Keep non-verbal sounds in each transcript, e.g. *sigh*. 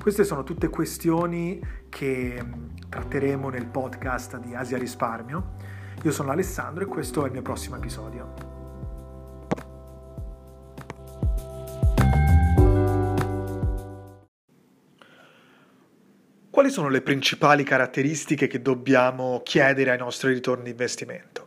Queste sono tutte questioni che tratteremo nel podcast di Asia Risparmio io sono Alessandro e questo è il mio prossimo episodio. Quali sono le principali caratteristiche che dobbiamo chiedere ai nostri ritorni di investimento?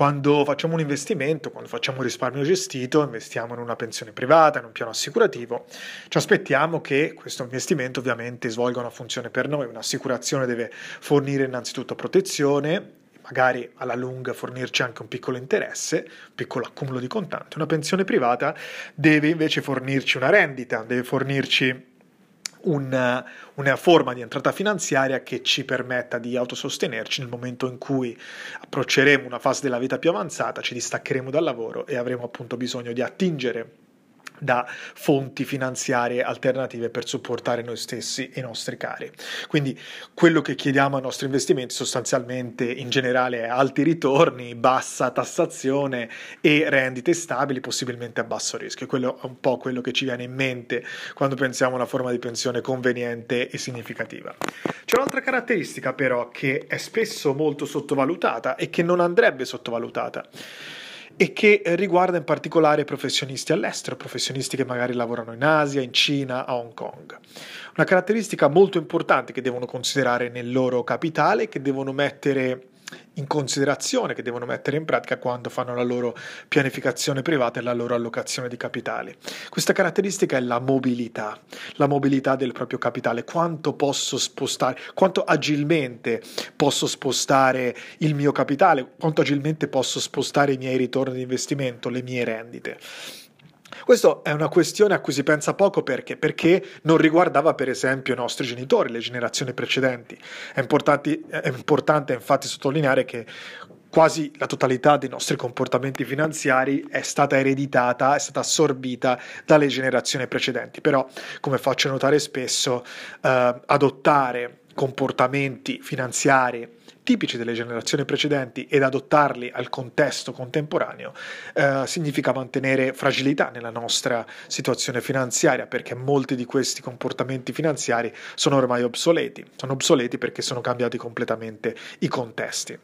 Quando facciamo un investimento, quando facciamo un risparmio gestito, investiamo in una pensione privata, in un piano assicurativo, ci aspettiamo che questo investimento ovviamente svolga una funzione per noi. Un'assicurazione deve fornire innanzitutto protezione magari alla lunga fornirci anche un piccolo interesse, un piccolo accumulo di contanti. Una pensione privata deve invece fornirci una rendita, deve fornirci una, una, forma di entrata finanziaria che ci permetta di autosostenerci nel momento in cui approcceremo una fase della vita più avanzata, ci distaccheremo dal lavoro e avremo appunto bisogno di attingere da fonti finanziarie alternative per supportare noi stessi e i nostri cari. Quindi quello che chiediamo ai nostri investimenti sostanzialmente in generale è alti ritorni, bassa tassazione e rendite stabili, possibilmente a basso rischio. Quello è un po' quello che ci viene in mente quando pensiamo a una forma di pensione conveniente e significativa. C'è un'altra caratteristica però che è spesso molto sottovalutata e che non andrebbe sottovalutata e che riguarda in particolare professionisti all'estero, professionisti che magari lavorano in Asia, in Cina, a Hong Kong. Una caratteristica molto importante che devono considerare nel loro capitale, che devono mettere in considerazione che devono mettere in pratica quando fanno la loro pianificazione privata e la loro allocazione di capitali. Questa caratteristica è la mobilità, la mobilità del proprio capitale, quanto posso spostare, quanto agilmente posso spostare il mio capitale, quanto agilmente posso spostare i miei ritorni di investimento, le mie rendite. Questa è una questione a cui si pensa poco perché? Perché non riguardava per esempio i nostri genitori, le generazioni precedenti. È, è importante infatti sottolineare che quasi la totalità dei nostri comportamenti finanziari è stata ereditata, è stata assorbita dalle generazioni precedenti. Però, come faccio notare spesso, eh, adottare comportamenti finanziari tipici delle generazioni precedenti ed adottarli al contesto contemporaneo eh, significa mantenere fragilità nella nostra situazione finanziaria perché molti di questi comportamenti finanziari sono ormai obsoleti, sono obsoleti perché sono cambiati completamente i contesti.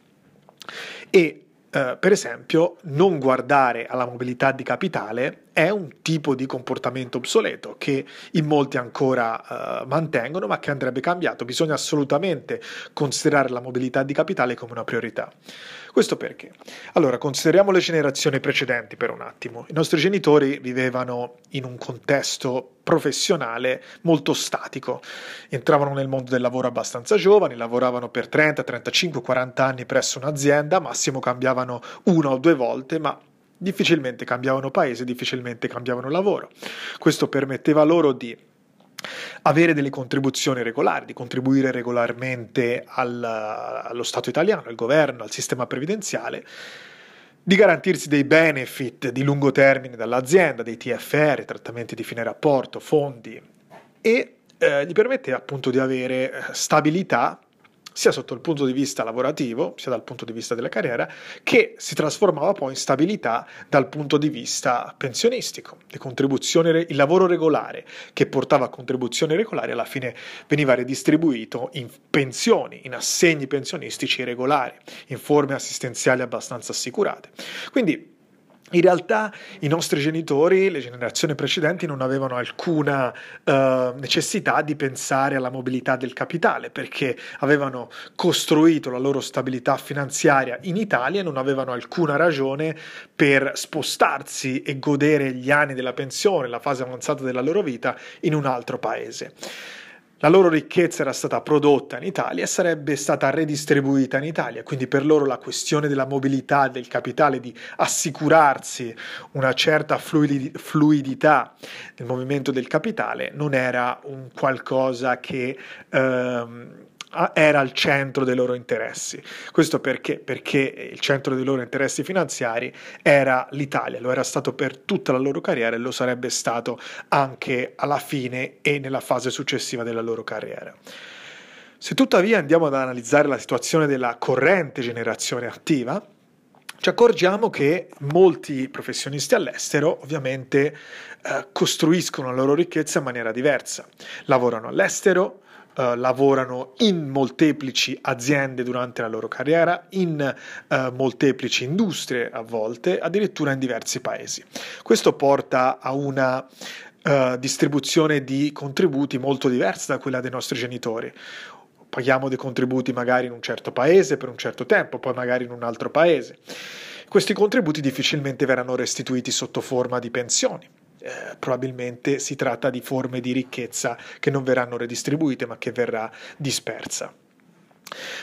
E eh, per esempio, non guardare alla mobilità di capitale è un tipo di comportamento obsoleto che in molti ancora uh, mantengono, ma che andrebbe cambiato. Bisogna assolutamente considerare la mobilità di capitale come una priorità. Questo perché? Allora, consideriamo le generazioni precedenti per un attimo. I nostri genitori vivevano in un contesto professionale molto statico. Entravano nel mondo del lavoro abbastanza giovani, lavoravano per 30, 35, 40 anni presso un'azienda, massimo cambiavano una o due volte, ma difficilmente cambiavano paese, difficilmente cambiavano lavoro. Questo permetteva loro di avere delle contribuzioni regolari, di contribuire regolarmente al, allo Stato italiano, al governo, al sistema previdenziale, di garantirsi dei benefit di lungo termine dall'azienda, dei TFR, trattamenti di fine rapporto, fondi e eh, gli permette appunto di avere eh, stabilità sia sotto il punto di vista lavorativo, sia dal punto di vista della carriera, che si trasformava poi in stabilità dal punto di vista pensionistico. Il lavoro regolare che portava a contribuzioni regolari alla fine veniva redistribuito in pensioni, in assegni pensionistici regolari, in forme assistenziali abbastanza assicurate. Quindi in realtà i nostri genitori, le generazioni precedenti, non avevano alcuna uh, necessità di pensare alla mobilità del capitale perché avevano costruito la loro stabilità finanziaria in Italia e non avevano alcuna ragione per spostarsi e godere gli anni della pensione, la fase avanzata della loro vita in un altro paese. La loro ricchezza era stata prodotta in Italia e sarebbe stata redistribuita in Italia, quindi per loro la questione della mobilità del capitale, di assicurarsi una certa fluidità nel movimento del capitale, non era un qualcosa che ehm, era al centro dei loro interessi. Questo perché? Perché il centro dei loro interessi finanziari era l'Italia, lo era stato per tutta la loro carriera e lo sarebbe stato anche alla fine e nella fase successiva della loro carriera. Se tuttavia andiamo ad analizzare la situazione della corrente generazione attiva, ci accorgiamo che molti professionisti all'estero ovviamente eh, costruiscono la loro ricchezza in maniera diversa. Lavorano all'estero, Uh, lavorano in molteplici aziende durante la loro carriera, in uh, molteplici industrie a volte, addirittura in diversi paesi. Questo porta a una uh, distribuzione di contributi molto diversa da quella dei nostri genitori paghiamo dei contributi magari in un certo paese per un certo tempo, poi magari in un altro paese. Questi contributi difficilmente verranno restituiti sotto forma di pensioni. Eh, probabilmente si tratta di forme di ricchezza che non verranno redistribuite ma che verrà dispersa.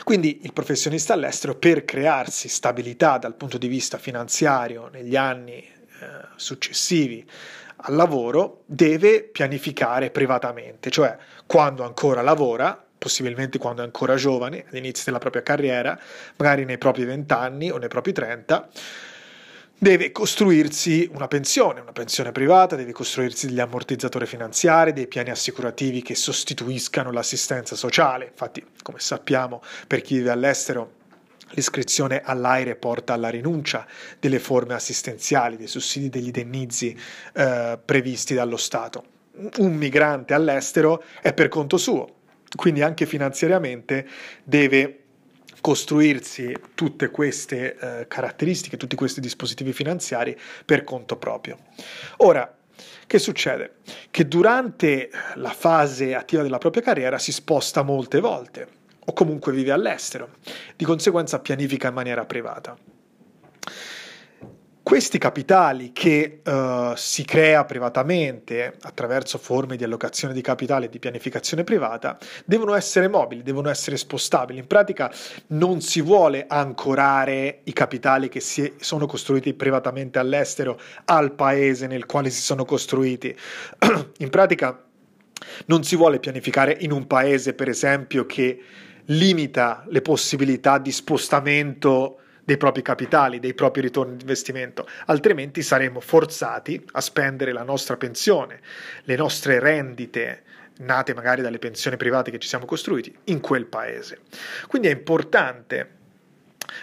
Quindi il professionista all'estero per crearsi stabilità dal punto di vista finanziario negli anni eh, successivi al lavoro deve pianificare privatamente, cioè quando ancora lavora possibilmente quando è ancora giovane, all'inizio della propria carriera, magari nei propri 20 anni o nei propri 30, deve costruirsi una pensione, una pensione privata, deve costruirsi degli ammortizzatori finanziari, dei piani assicurativi che sostituiscano l'assistenza sociale. Infatti, come sappiamo, per chi vive all'estero, l'iscrizione all'aire porta alla rinuncia delle forme assistenziali, dei sussidi, degli indennizi eh, previsti dallo Stato. Un migrante all'estero è per conto suo, quindi anche finanziariamente deve costruirsi tutte queste eh, caratteristiche, tutti questi dispositivi finanziari per conto proprio. Ora, che succede? Che durante la fase attiva della propria carriera si sposta molte volte o comunque vive all'estero, di conseguenza pianifica in maniera privata. Questi capitali che uh, si crea privatamente attraverso forme di allocazione di capitale e di pianificazione privata devono essere mobili, devono essere spostabili. In pratica non si vuole ancorare i capitali che si sono costruiti privatamente all'estero al paese nel quale si sono costruiti. *clears throat* In pratica non si vuole pianificare in un paese, per esempio, che limita le possibilità di spostamento dei propri capitali, dei propri ritorni di investimento, altrimenti saremo forzati a spendere la nostra pensione, le nostre rendite nate magari dalle pensioni private che ci siamo costruiti in quel paese. Quindi è importante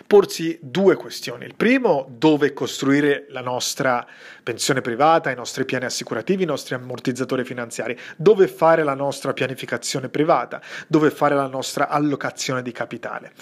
porsi due questioni. Il primo, dove costruire la nostra pensione privata, i nostri piani assicurativi, i nostri ammortizzatori finanziari, dove fare la nostra pianificazione privata, dove fare la nostra allocazione di capitale.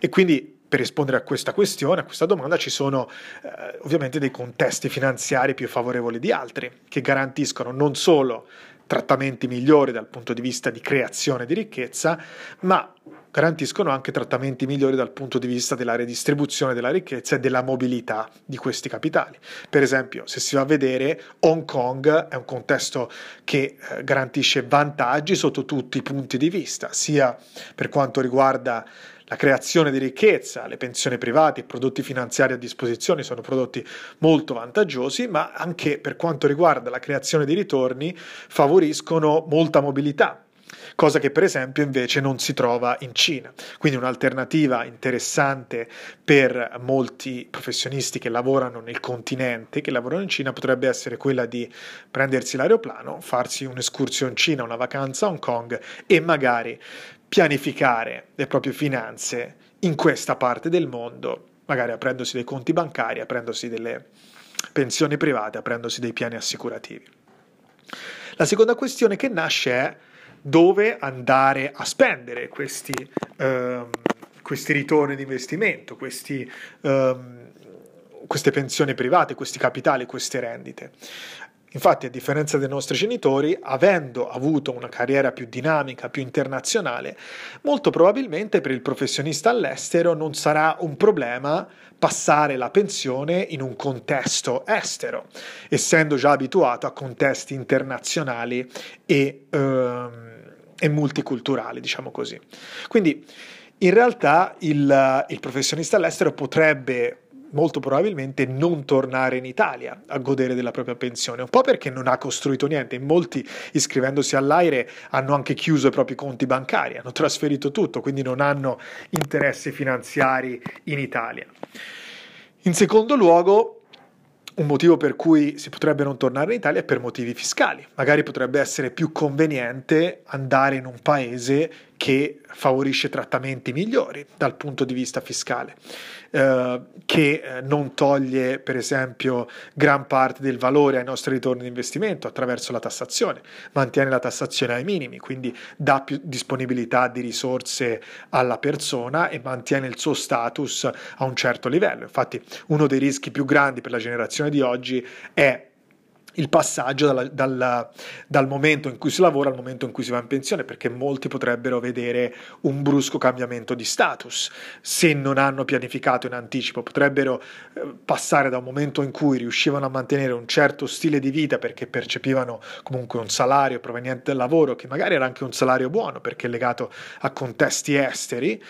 E quindi per rispondere a questa questione, a questa domanda, ci sono eh, ovviamente dei contesti finanziari più favorevoli di altri, che garantiscono non solo trattamenti migliori dal punto di vista di creazione di ricchezza, ma garantiscono anche trattamenti migliori dal punto di vista della redistribuzione della ricchezza e della mobilità di questi capitali. Per esempio, se si va a vedere, Hong Kong è un contesto che eh, garantisce vantaggi sotto tutti i punti di vista, sia per quanto riguarda la creazione di ricchezza, le pensioni private, i prodotti finanziari a disposizione sono prodotti molto vantaggiosi, ma anche per quanto riguarda la creazione di ritorni favoriscono molta mobilità, cosa che per esempio invece non si trova in Cina. Quindi un'alternativa interessante per molti professionisti che lavorano nel continente, che lavorano in Cina, potrebbe essere quella di prendersi l'aeroplano, farsi un'escursione in Cina, una vacanza a Hong Kong e magari pianificare le proprie finanze in questa parte del mondo, magari aprendosi dei conti bancari, aprendosi delle pensioni private, aprendosi dei piani assicurativi. La seconda questione che nasce è dove andare a spendere questi, ehm, questi ritorni di investimento, questi, ehm, queste pensioni private, questi capitali, queste rendite. Infatti, a differenza dei nostri genitori, avendo avuto una carriera più dinamica, più internazionale, molto probabilmente per il professionista all'estero non sarà un problema passare la pensione in un contesto estero, essendo già abituato a contesti internazionali e ehm, e multiculturali, diciamo così. Quindi in realtà il, il professionista all'estero potrebbe molto probabilmente non tornare in Italia a godere della propria pensione, un po' perché non ha costruito niente, in molti iscrivendosi all'aire hanno anche chiuso i propri conti bancari, hanno trasferito tutto, quindi non hanno interessi finanziari in Italia. In secondo luogo, un motivo per cui si potrebbe non tornare in Italia è per motivi fiscali. Magari potrebbe essere più conveniente andare in un paese che favorisce trattamenti migliori dal punto di vista fiscale, eh, che eh, non toglie per esempio gran parte del valore ai nostri ritorni di investimento attraverso la tassazione, mantiene la tassazione ai minimi, quindi dà più disponibilità di risorse alla persona e mantiene il suo status a un certo livello. Infatti uno dei rischi più grandi per la generazione di oggi è il passaggio dal, dal, dal, momento in cui si lavora al momento in cui si va in pensione, perché molti potrebbero vedere un brusco cambiamento di status. Se non hanno pianificato in anticipo, potrebbero eh, passare da un momento in cui riuscivano a mantenere un certo stile di vita perché percepivano comunque un salario proveniente dal lavoro, che magari era anche un salario buono perché è legato a contesti esteri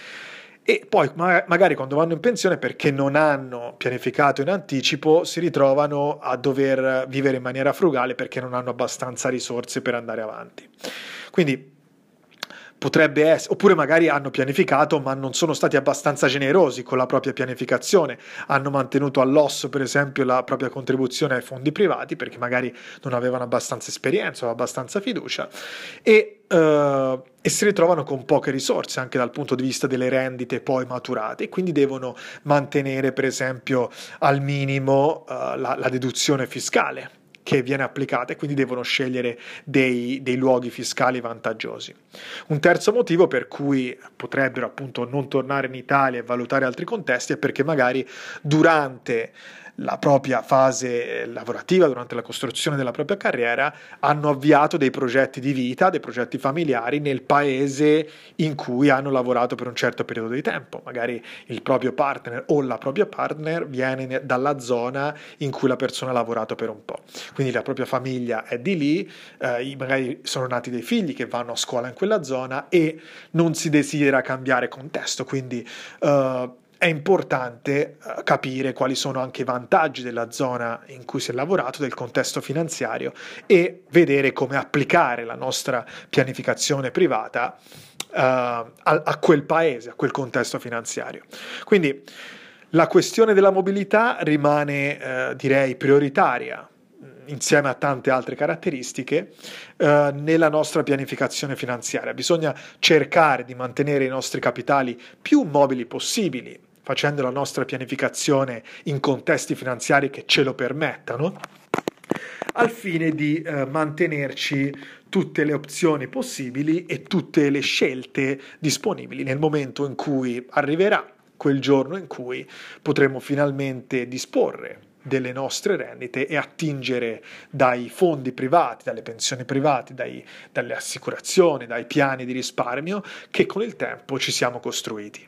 e poi magari quando vanno in pensione perché non hanno pianificato in anticipo si ritrovano a dover vivere in maniera frugale perché non hanno abbastanza risorse per andare avanti. Quindi potrebbe essere, oppure magari hanno pianificato ma non sono stati abbastanza generosi con la propria pianificazione, hanno mantenuto all'osso per esempio la propria contribuzione ai fondi privati perché magari non avevano abbastanza esperienza o abbastanza fiducia. E, uh, e si ritrovano con poche risorse anche dal punto di vista delle rendite poi maturate. E quindi devono mantenere per esempio al minimo uh, la, la deduzione fiscale che viene applicata e quindi devono scegliere dei, dei, luoghi fiscali vantaggiosi. Un terzo motivo per cui potrebbero appunto non tornare in Italia e valutare altri contesti è perché magari durante la propria fase lavorativa, durante la costruzione della propria carriera, hanno avviato dei progetti di vita, dei progetti familiari nel paese in cui hanno lavorato per un certo periodo di tempo. Magari il proprio partner o la propria partner viene dalla zona in cui la persona ha lavorato per un po'. Quindi la propria famiglia è di lì, eh, magari sono nati dei figli che vanno a scuola in quella zona e non si desidera cambiare contesto. Quindi eh, è importante eh, capire quali sono anche i vantaggi della zona in cui si è lavorato, del contesto finanziario e vedere come applicare la nostra pianificazione privata uh, a, a, quel paese, a quel contesto finanziario. Quindi la questione della mobilità rimane, uh, direi, prioritaria insieme a tante altre caratteristiche, eh, nella nostra pianificazione finanziaria. Bisogna cercare di mantenere i nostri capitali più mobili possibili, facendo la nostra pianificazione in contesti finanziari che ce lo permettano, al fine di eh, mantenerci tutte le opzioni possibili e tutte le scelte disponibili nel momento in cui arriverà quel giorno in cui potremo finalmente disporre delle nostre rendite e attingere dai fondi privati, dalle pensioni private, dai, dalle assicurazioni, dai piani di risparmio che con il tempo ci siamo costruiti.